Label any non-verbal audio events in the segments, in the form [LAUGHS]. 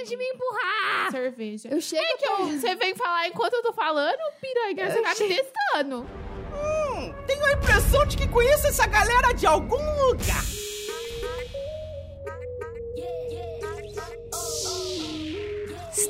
Para de me empurrar! Cerveja. Eu chego É que eu- você vem falar enquanto eu tô falando, piranha, você tá me testando. Tenho a impressão de que conheço essa galera de algum lugar.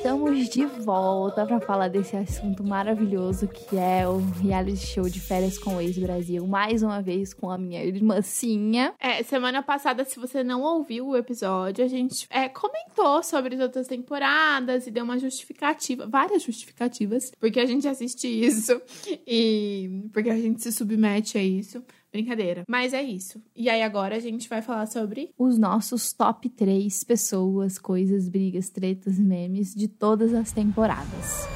Estamos de volta para falar desse assunto maravilhoso que é o reality show de férias com o ex-Brasil. Mais uma vez com a minha irmãcinha. É, semana passada, se você não ouviu o episódio, a gente é, comentou sobre as outras temporadas e deu uma justificativa, várias justificativas, porque a gente assiste isso e porque a gente se submete a isso. Brincadeira. Mas é isso. E aí agora a gente vai falar sobre Os nossos top 3 pessoas, coisas, brigas, tretas, memes de todas as temporadas.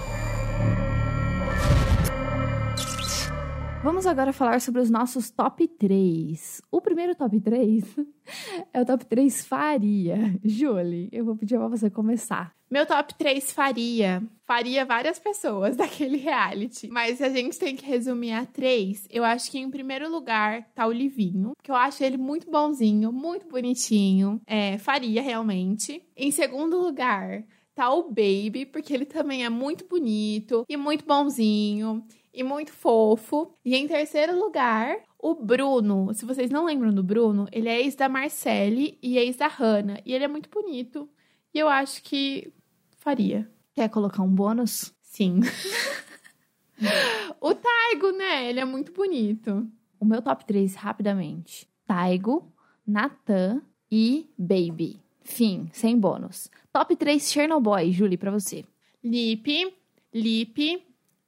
Vamos agora falar sobre os nossos top 3. O primeiro top 3 [LAUGHS] é o top 3 faria. Julie, eu vou pedir pra você começar. Meu top 3 faria. Faria várias pessoas [LAUGHS] daquele reality. Mas se a gente tem que resumir a três, eu acho que em primeiro lugar tá o Livinho. Que eu acho ele muito bonzinho, muito bonitinho. É, faria realmente. Em segundo lugar, tá o Baby, porque ele também é muito bonito e muito bonzinho e muito fofo. E em terceiro lugar, o Bruno. Se vocês não lembram do Bruno, ele é ex da Marcele e ex da Hannah. E ele é muito bonito. E eu acho que faria. Quer colocar um bônus? Sim. [LAUGHS] o Taigo, né? Ele é muito bonito. O meu top 3, rapidamente. Taigo, Natan e Baby. Fim, sem bônus. Top 3 Chernobyl, Julie, pra você. Lipe, Lipe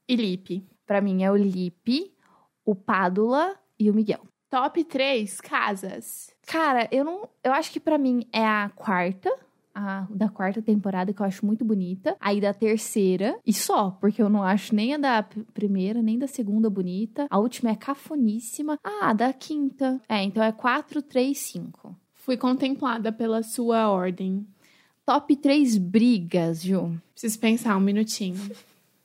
e Lipe. Pra mim é o Lipe, o Pádula e o Miguel. Top 3 casas. Cara, eu não. Eu acho que pra mim é a quarta. A da quarta temporada, que eu acho muito bonita. Aí da terceira. E só, porque eu não acho nem a da primeira, nem da segunda bonita. A última é cafoníssima. Ah, a da quinta. É, então é 4, 3, 5. Fui contemplada pela sua ordem. Top 3 brigas, Ju. Preciso pensar um minutinho.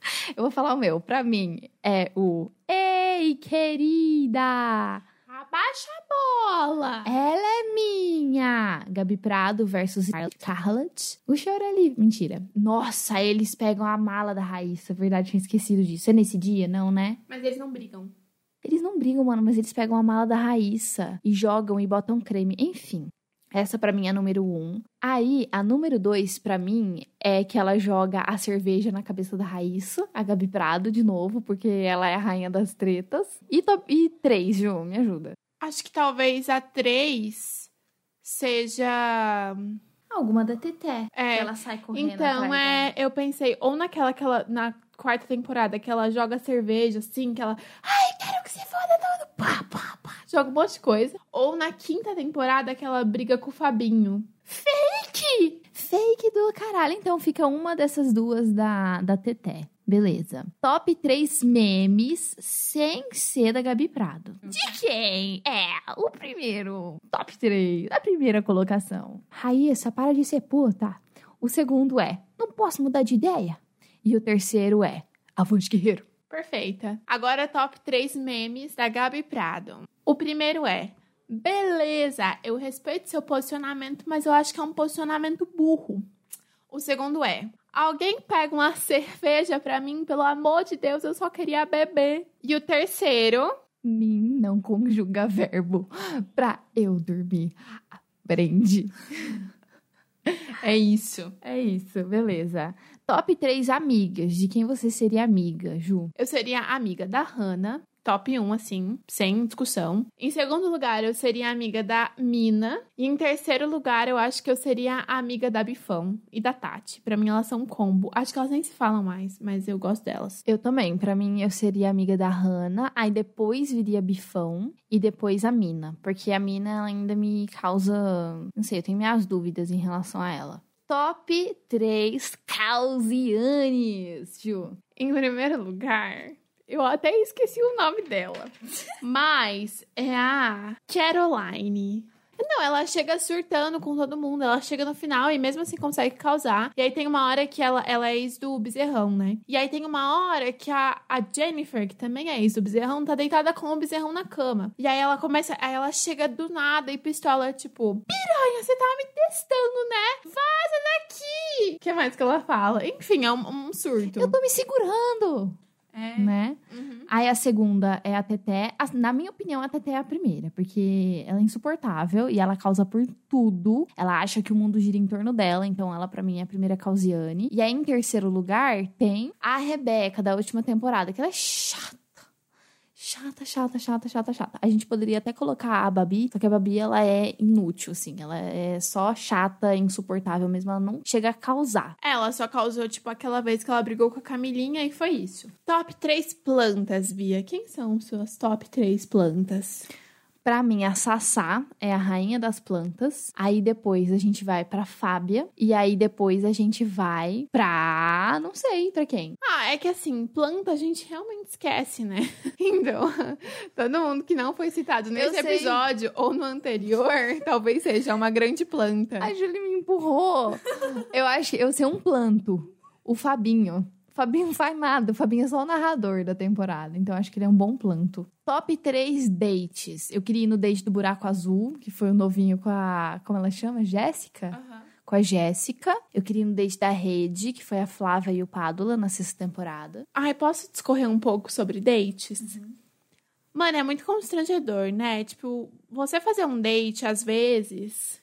[LAUGHS] Eu vou falar o meu. Pra mim é o Ei, querida! Abaixa a bola! Ela é minha! Gabi Prado versus Scarlett. O choro ali. Mentira. Nossa, eles pegam a mala da Raíssa. Verdade, tinha esquecido disso. É nesse dia? Não, né? Mas eles não brigam. Eles não brigam, mano, mas eles pegam a mala da Raíssa e jogam e botam creme. Enfim. Essa pra mim é a número um. Aí, a número dois pra mim é que ela joga a cerveja na cabeça da Raíssa, a Gabi Prado, de novo, porque ela é a rainha das tretas. E, top, e três, Ju, me ajuda. Acho que talvez a 3 seja. Alguma da Teté. É, ela sai correndo Então, atrás é, eu pensei, ou naquela que ela, na quarta temporada, que ela joga cerveja, assim, que ela. Ai, Joga um monte de coisa. Ou na quinta temporada, que ela briga com o Fabinho. Fake! Fake do caralho. Então fica uma dessas duas da, da Teté. Beleza. Top 3 memes sem ser da Gabi Prado. De quem é o primeiro? Top 3. A primeira colocação. Raíssa, para de ser puta. O segundo é, não posso mudar de ideia. E o terceiro é, avante guerreiro. Perfeita. Agora, top 3 memes da Gabi Prado. O primeiro é. Beleza, eu respeito seu posicionamento, mas eu acho que é um posicionamento burro. O segundo é. Alguém pega uma [LAUGHS] cerveja pra mim, pelo amor de Deus, eu só queria beber. E o terceiro. Mim não conjuga verbo [LAUGHS] pra eu dormir. Aprende. [LAUGHS] É isso. É isso, beleza. Top 3 amigas. De quem você seria amiga, Ju? Eu seria amiga da Hannah. Top 1, assim, sem discussão. Em segundo lugar, eu seria amiga da Mina. E em terceiro lugar, eu acho que eu seria amiga da Bifão e da Tati. Pra mim, elas são um combo. Acho que elas nem se falam mais, mas eu gosto delas. Eu também. Pra mim, eu seria amiga da Hannah. Aí depois viria Bifão. E depois a Mina. Porque a Mina ela ainda me causa. Não sei, eu tenho minhas dúvidas em relação a ela. Top 3 Causianes, Ju. Em primeiro lugar, eu até esqueci o nome dela. [LAUGHS] Mas é a Caroline. Não, ela chega surtando com todo mundo. Ela chega no final e mesmo assim consegue causar. E aí tem uma hora que ela, ela é ex do Bezerrão, né? E aí tem uma hora que a, a Jennifer, que também é ex do Bezerrão, tá deitada com o Bezerrão na cama. E aí ela começa, aí ela chega do nada e pistola, tipo, piranha, você tá me testando, né? Vaza daqui! O que mais que ela fala? Enfim, é um, um surto. Eu tô me segurando, É. né? Uhum. Aí a segunda é a Teté. A- Na minha opinião, a Teté é a primeira, porque ela é insuportável e ela causa por tudo. Ela acha que o mundo gira em torno dela, então ela, pra mim, é a primeira causiane. E aí, em terceiro lugar, tem a Rebeca da última temporada, que ela é chata. Chata, chata, chata, chata, chata. A gente poderia até colocar a Babi, só que a Babi, ela é inútil, assim. Ela é só chata, insuportável mesmo. Ela não chega a causar. Ela só causou, tipo, aquela vez que ela brigou com a Camilinha e foi isso. Top 3 plantas, Bia. Quem são suas top 3 plantas? Pra mim, a Sassá é a rainha das plantas. Aí depois a gente vai pra Fábia. E aí depois a gente vai pra. Não sei pra quem. Ah, é que assim, planta a gente realmente esquece, né? [LAUGHS] Então, todo mundo que não foi citado nesse episódio ou no anterior, [LAUGHS] talvez seja uma grande planta. A Julie me empurrou. eu acho que eu sei um planto. O Fabinho. O Fabinho não faz nada. O Fabinho é só o narrador da temporada. Então acho que ele é um bom planto. Top 3 dates. Eu queria ir no date do Buraco Azul, que foi o novinho com a. Como ela chama? Jéssica? Aham. com a Jéssica. Eu queria ir no date da Rede, que foi a Flávia e o Pádula na sexta temporada. Ai, posso discorrer um pouco sobre dates? Mano, é muito constrangedor, né? Tipo, você fazer um date, às vezes,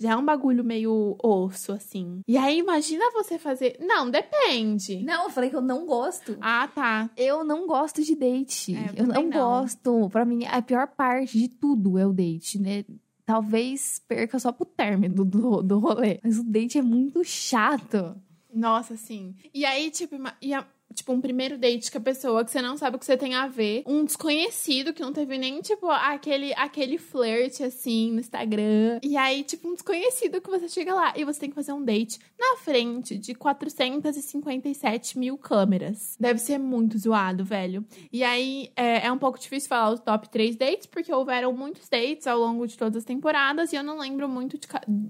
já é um bagulho meio osso, assim. E aí, imagina você fazer. Não, depende. Não, eu falei que eu não gosto. Ah, tá. Eu não gosto de date. É, eu eu não, não. gosto. Pra mim, a pior parte de tudo é o date, né? Talvez perca só pro término do, do rolê. Mas o date é muito chato. Nossa, sim. E aí, tipo, e a- tipo, um primeiro date com a pessoa que você não sabe o que você tem a ver. Um desconhecido que não teve nem, tipo, aquele, aquele flirt, assim, no Instagram. E aí, tipo, um desconhecido que você chega lá e você tem que fazer um date na frente de 457 mil câmeras. Deve ser muito zoado, velho. E aí, é, é um pouco difícil falar os top 3 dates, porque houveram muitos dates ao longo de todas as temporadas e eu não lembro muito de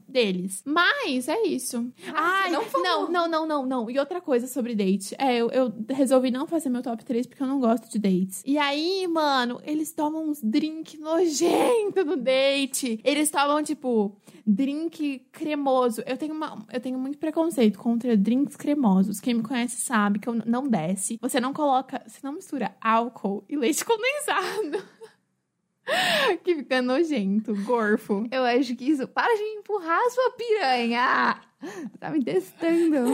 deles. Mas é isso. Ah, Ai, não falou. não, não, não, não, não. E outra coisa sobre date. É, eu, eu resolvi não fazer meu top 3 porque eu não gosto de dates. E aí, mano, eles tomam uns drink nojento no date. Eles tomam, tipo, drink cremoso. Eu tenho, uma, eu tenho muito preconceito contra drinks cremosos. Quem me conhece sabe que eu não desce. Você não coloca, você não mistura álcool e leite [LAUGHS] condensado. [LAUGHS] que fica nojento, gorfo. Eu acho que isso. Para de empurrar a sua piranha! Tá me testando.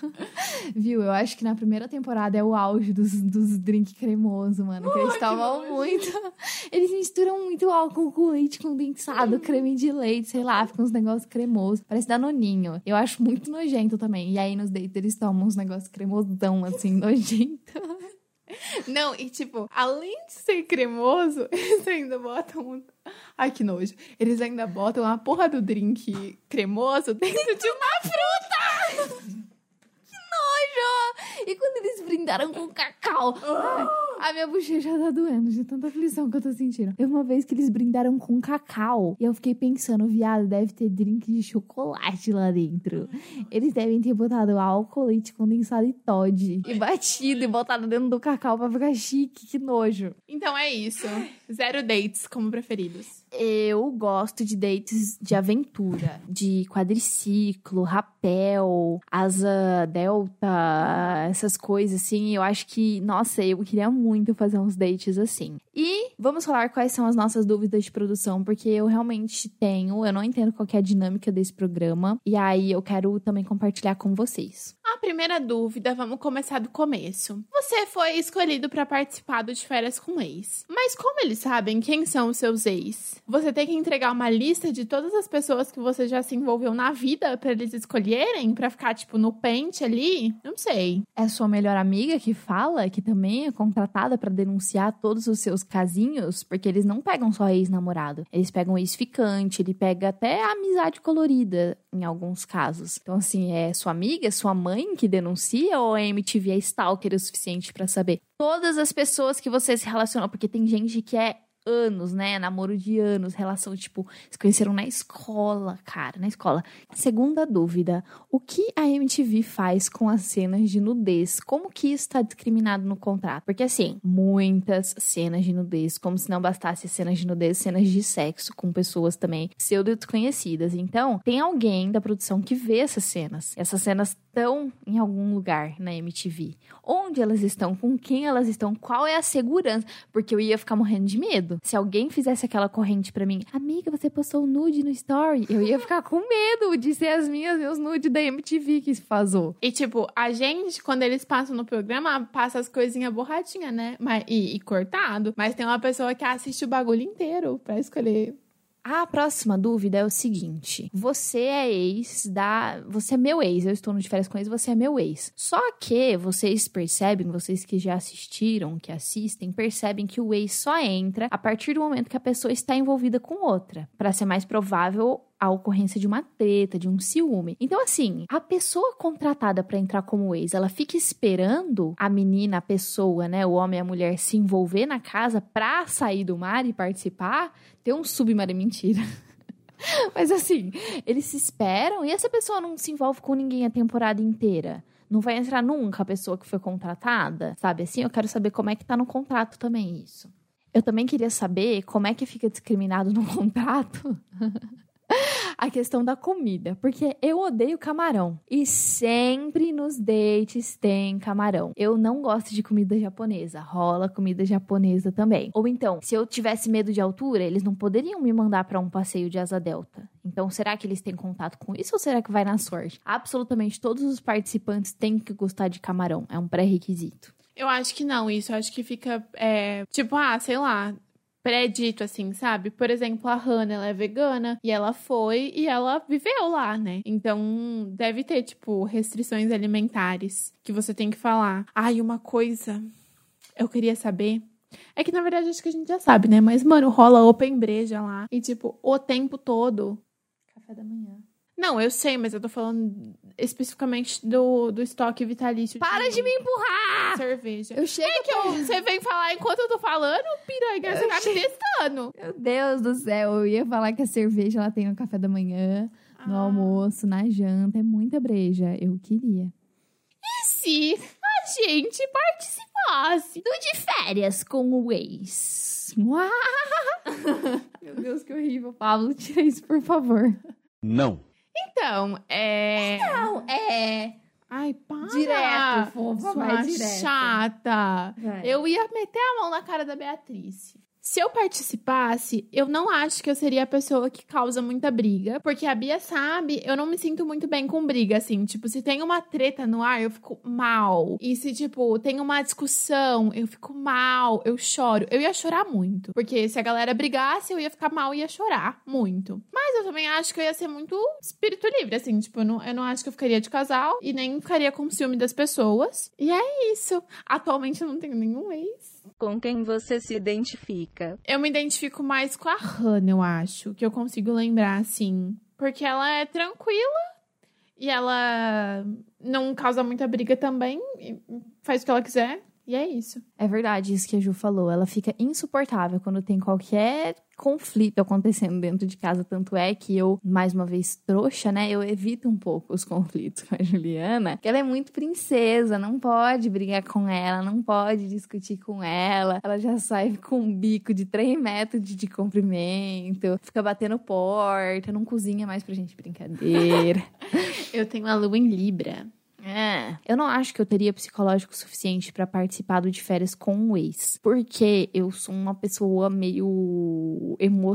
[LAUGHS] Viu? Eu acho que na primeira temporada é o auge dos, dos drink cremoso, mano. Que eles tomam muito. [LAUGHS] Eles misturam muito álcool com leite condensado, creme de leite, sei lá, fica uns negócios cremosos. Parece danoninho. Eu acho muito nojento também. E aí nos dates eles tomam uns negócios cremosão, assim, nojento. [LAUGHS] Não, e tipo, além de ser cremoso, [LAUGHS] eles ainda botam. um- Ai, que nojo. Eles ainda botam a porra do drink cremoso dentro de uma fruta! [LAUGHS] E quando eles brindaram com cacau? A minha bochecha tá doendo de tanta aflição que eu tô sentindo. Teve uma vez que eles brindaram com cacau. E eu fiquei pensando, viado, deve ter drink de chocolate lá dentro. Eles devem ter botado álcool, leite condensado e Todd. E batido e botado dentro do cacau pra ficar chique. Que nojo. Então é isso. Zero dates como preferidos. Eu gosto de dates de aventura, de quadriciclo, rapel, asa delta, essas coisas assim. Eu acho que, nossa, eu queria muito fazer uns dates assim. E vamos falar quais são as nossas dúvidas de produção, porque eu realmente tenho, eu não entendo qual é a dinâmica desse programa. E aí eu quero também compartilhar com vocês. A primeira dúvida, vamos começar do começo. Você foi escolhido pra participar do de férias com ex. Mas como eles sabem quem são os seus ex? Você tem que entregar uma lista de todas as pessoas que você já se envolveu na vida pra eles escolherem, Pra ficar tipo no pente ali? Não sei. É sua melhor amiga que fala, que também é contratada pra denunciar todos os seus casinhos, porque eles não pegam só ex-namorado. Eles pegam ex-ficante, ele pega até amizade colorida em alguns casos. Então, assim, é sua amiga, sua mãe que denuncia ou a MTV é stalker o suficiente pra saber? Todas as pessoas que você se relacionou, porque tem gente que é anos, né? Namoro de anos, relação, tipo, se conheceram na escola, cara, na escola. Segunda dúvida: o que a MTV faz com as cenas de nudez? Como que isso tá discriminado no contrato? Porque, assim, muitas cenas de nudez, como se não bastasse cenas de nudez, cenas de sexo com pessoas também pseudo desconhecidas. Então, tem alguém da produção que vê essas cenas. Essas cenas estão em algum lugar na MTV. Onde elas estão? Com quem elas estão? Qual é a segurança? Porque eu ia ficar morrendo de medo. Se alguém fizesse aquela corrente para mim, amiga, você postou nude no story, eu ia ficar com medo de ser as minhas, meus nudes da MTV que se fazou. E, tipo, a gente, quando eles passam no programa, passa as coisinhas borradinhas, né? Mas, e, e cortado. Mas tem uma pessoa que assiste o bagulho inteiro pra escolher a próxima dúvida é o seguinte: você é ex da. Você é meu ex, eu estou no de férias com ex, você é meu ex. Só que vocês percebem, vocês que já assistiram, que assistem, percebem que o ex só entra a partir do momento que a pessoa está envolvida com outra, para ser mais provável a ocorrência de uma treta, de um ciúme. Então, assim, a pessoa contratada para entrar como ex, ela fica esperando a menina, a pessoa, né, o homem e a mulher se envolver na casa pra sair do mar e participar. Ter um submar é mentira. [LAUGHS] Mas assim, eles se esperam e essa pessoa não se envolve com ninguém a temporada inteira. Não vai entrar nunca a pessoa que foi contratada, sabe? Assim, eu quero saber como é que tá no contrato também isso. Eu também queria saber como é que fica discriminado no [LAUGHS] contrato [LAUGHS] a questão da comida, porque eu odeio camarão e sempre nos dates tem camarão. Eu não gosto de comida japonesa, rola comida japonesa também. Ou então, se eu tivesse medo de altura, eles não poderiam me mandar para um passeio de asa delta. Então, será que eles têm contato com isso ou será que vai na sorte? Absolutamente todos os participantes têm que gostar de camarão, é um pré-requisito. Eu acho que não, isso. Eu acho que fica, é, tipo, ah, sei lá, pré-dito, assim, sabe? Por exemplo, a Hannah, ela é vegana e ela foi e ela viveu lá, né? Então, deve ter, tipo, restrições alimentares que você tem que falar. Ai, uma coisa eu queria saber. É que, na verdade, acho que a gente já sabe, né? Mas, mano, rola open breja lá. E, tipo, o tempo todo. Café da manhã. Não, eu sei, mas eu tô falando especificamente do, do estoque vitalício. Para de, de me empurrar! Cerveja. Eu chego. É que eu, você vem falar enquanto eu tô falando, piranha, eu você tá me testando. Meu Deus do céu, eu ia falar que a cerveja ela tem no café da manhã, ah. no almoço, na janta. É muita breja. Eu queria. E se a gente participasse do de férias com o ex? [LAUGHS] Meu Deus, que horrível. Pablo, tira isso, por favor. Não. Então, é. Não, é. Ai, para! Direto, fofa, vai direto. chata. Vai. Eu ia meter a mão na cara da Beatriz. Se eu participasse, eu não acho que eu seria a pessoa que causa muita briga. Porque a Bia sabe, eu não me sinto muito bem com briga, assim. Tipo, se tem uma treta no ar, eu fico mal. E se, tipo, tem uma discussão, eu fico mal, eu choro. Eu ia chorar muito. Porque se a galera brigasse, eu ia ficar mal e ia chorar muito. Mas eu também acho que eu ia ser muito espírito livre, assim. Tipo, eu não, eu não acho que eu ficaria de casal e nem ficaria com ciúme das pessoas. E é isso. Atualmente eu não tenho nenhum ex. Com quem você se identifica? Eu me identifico mais com a Hannah, eu acho. Que eu consigo lembrar, assim. Porque ela é tranquila e ela não causa muita briga também. faz o que ela quiser. E é isso. É verdade isso que a Ju falou. Ela fica insuportável quando tem qualquer conflito acontecendo dentro de casa. Tanto é que eu, mais uma vez, trouxa, né? Eu evito um pouco os conflitos com a Juliana. Que ela é muito princesa, não pode brigar com ela, não pode discutir com ela. Ela já sai com um bico de 3 metros de comprimento, fica batendo porta, não cozinha mais pra gente brincadeira. [LAUGHS] eu tenho a lua em Libra. É. Eu não acho que eu teria psicológico suficiente para participar do de férias com um ex. Porque eu sou uma pessoa meio emo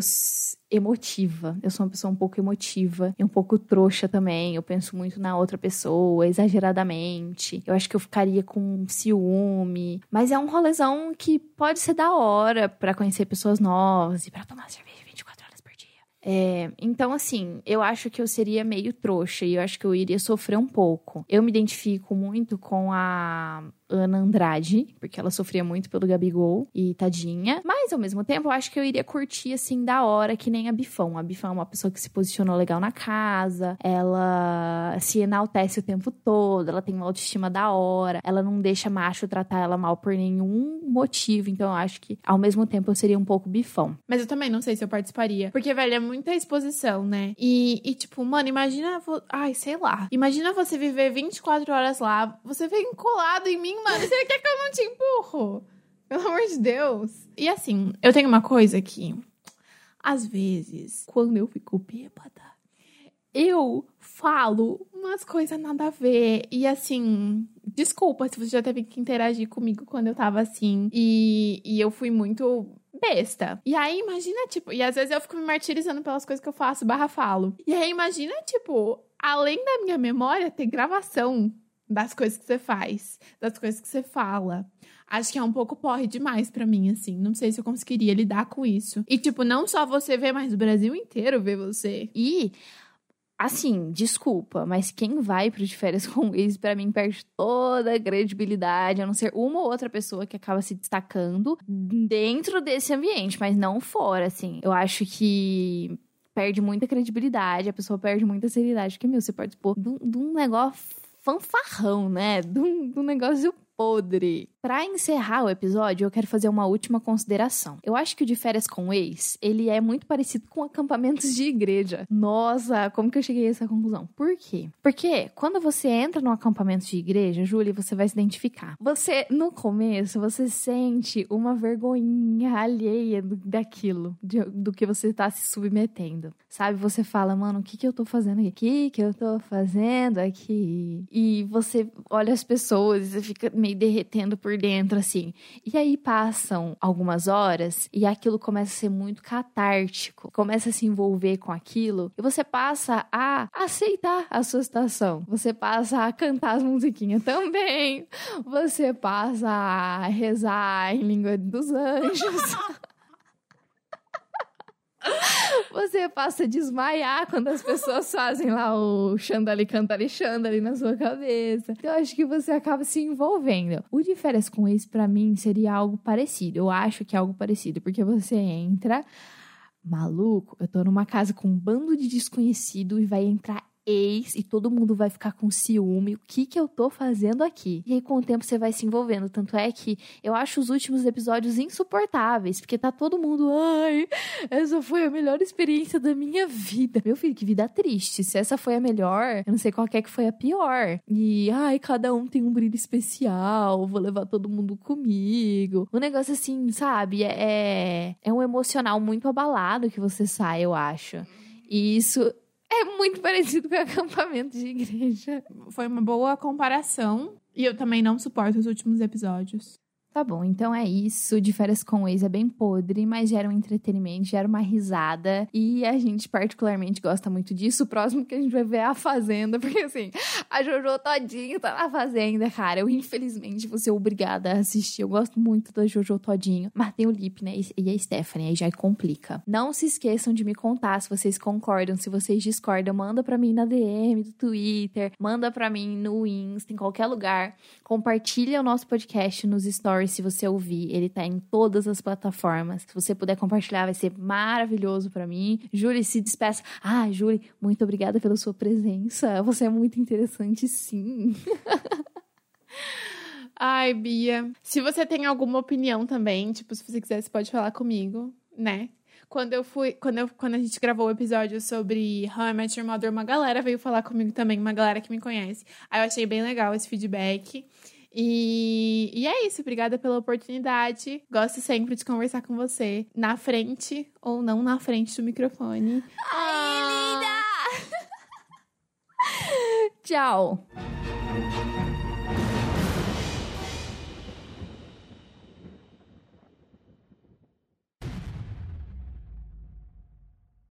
emotiva. Eu sou uma pessoa um pouco emotiva e um pouco trouxa também. Eu penso muito na outra pessoa, exageradamente. Eu acho que eu ficaria com ciúme. Mas é um rolezão que pode ser da hora para conhecer pessoas novas e para tomar cerveja é, então, assim, eu acho que eu seria meio trouxa e eu acho que eu iria sofrer um pouco. Eu me identifico muito com a Ana Andrade, porque ela sofria muito pelo Gabigol e tadinha. Mas ao mesmo tempo, eu acho que eu iria curtir assim da hora, que nem a Bifão. A Bifão é uma pessoa que se posicionou legal na casa, ela se enaltece o tempo todo, ela tem uma autoestima da hora, ela não deixa macho tratar ela mal por nenhum motivo. Então eu acho que ao mesmo tempo eu seria um pouco bifão. Mas eu também não sei se eu participaria. Porque, velho, é muita exposição, né? E, e tipo, mano, imagina. Ai, sei lá. Imagina você viver 24 horas lá, você vem colado em mim, mano. Você quer que eu não te empurro? Pelo amor de Deus. E assim, eu tenho uma coisa que. Às vezes, quando eu fico bêbada, eu falo umas coisas nada a ver. E assim, desculpa se você já teve que interagir comigo quando eu tava assim. E, e eu fui muito besta. E aí, imagina, tipo, e às vezes eu fico me martirizando pelas coisas que eu faço, barra falo. E aí, imagina, tipo, além da minha memória, ter gravação das coisas que você faz, das coisas que você fala. Acho que é um pouco porre demais pra mim, assim. Não sei se eu conseguiria lidar com isso. E, tipo, não só você vê, mas o Brasil inteiro vê você. E assim, desculpa, mas quem vai pro de férias [LAUGHS] com o ex, pra mim, perde toda a credibilidade, a não ser uma ou outra pessoa que acaba se destacando dentro desse ambiente, mas não fora, assim. Eu acho que perde muita credibilidade, a pessoa perde muita seriedade, porque, meu, você participou de um negócio fanfarrão, né? De um negócio podre. Pra encerrar o episódio, eu quero fazer uma última consideração. Eu acho que o de férias com o ex, ele é muito parecido com acampamentos de igreja. Nossa, como que eu cheguei a essa conclusão? Por quê? Porque quando você entra num acampamento de igreja, Júlia, você vai se identificar. Você, no começo, você sente uma vergonhinha alheia daquilo, de- do que você tá se submetendo. Sabe? Você fala, mano, o que que eu tô fazendo aqui? O que que eu tô fazendo aqui? E você olha as pessoas e você fica meio derretendo por dentro, assim. E aí passam algumas horas e aquilo começa a ser muito catártico. Começa a se envolver com aquilo e você passa a aceitar a sua situação. Você passa a cantar as musiquinhas também. Você passa a rezar em língua dos anjos. [LAUGHS] Você passa a desmaiar quando as pessoas fazem lá o Xandali Cantali Xandali na sua cabeça. Então, eu acho que você acaba se envolvendo. O de férias com ex, pra mim, seria algo parecido. Eu acho que é algo parecido, porque você entra. Maluco, eu tô numa casa com um bando de desconhecido e vai entrar ex e todo mundo vai ficar com ciúme. O que que eu tô fazendo aqui? E aí, com o tempo, você vai se envolvendo. Tanto é que eu acho os últimos episódios insuportáveis, porque tá todo mundo, ai, essa foi a melhor experiência da minha vida. Meu filho, que vida triste. Se essa foi a melhor, eu não sei qual é que foi a pior. E, ai, cada um tem um brilho especial, vou levar todo mundo comigo. Um negócio assim, sabe? É, é um emocional muito abalado que você sai, eu acho. E isso é muito parecido com [LAUGHS] acampamento de igreja. Foi uma boa comparação. E eu também não suporto os últimos episódios. Tá bom, então é isso. De férias com o ex é bem podre, mas gera um entretenimento, gera uma risada. E a gente particularmente gosta muito disso. O próximo que a gente vai ver é a Fazenda, [LAUGHS] porque assim, a Jojo Todinho tá na Fazenda, cara. Eu, infelizmente, vou ser obrigada a assistir. Eu gosto muito da Jojo Todinho. Mas tem o Lip, né? E a Stephanie, aí já complica. Não se esqueçam de me contar se vocês concordam, se vocês discordam. Manda pra mim na DM do Twitter, manda pra mim no Insta, em qualquer lugar. Compartilha o nosso podcast nos stories se você ouvir. Ele tá em todas as plataformas. Se você puder compartilhar, vai ser maravilhoso pra mim. Júlia, se despeça. Ah, Júlia, muito obrigada pela sua presença. Você é muito interessante, sim. [LAUGHS] Ai, Bia. Se você tem alguma opinião também, tipo, se você quiser, você pode falar comigo, né? Quando eu fui, quando, eu, quando a gente gravou o episódio sobre How I Met Your Mother, uma galera veio falar comigo também, uma galera que me conhece. Aí eu achei bem legal esse feedback. E, e é isso, obrigada pela oportunidade. Gosto sempre de conversar com você, na frente ou não na frente do microfone. Ai, linda! [LAUGHS] Tchau.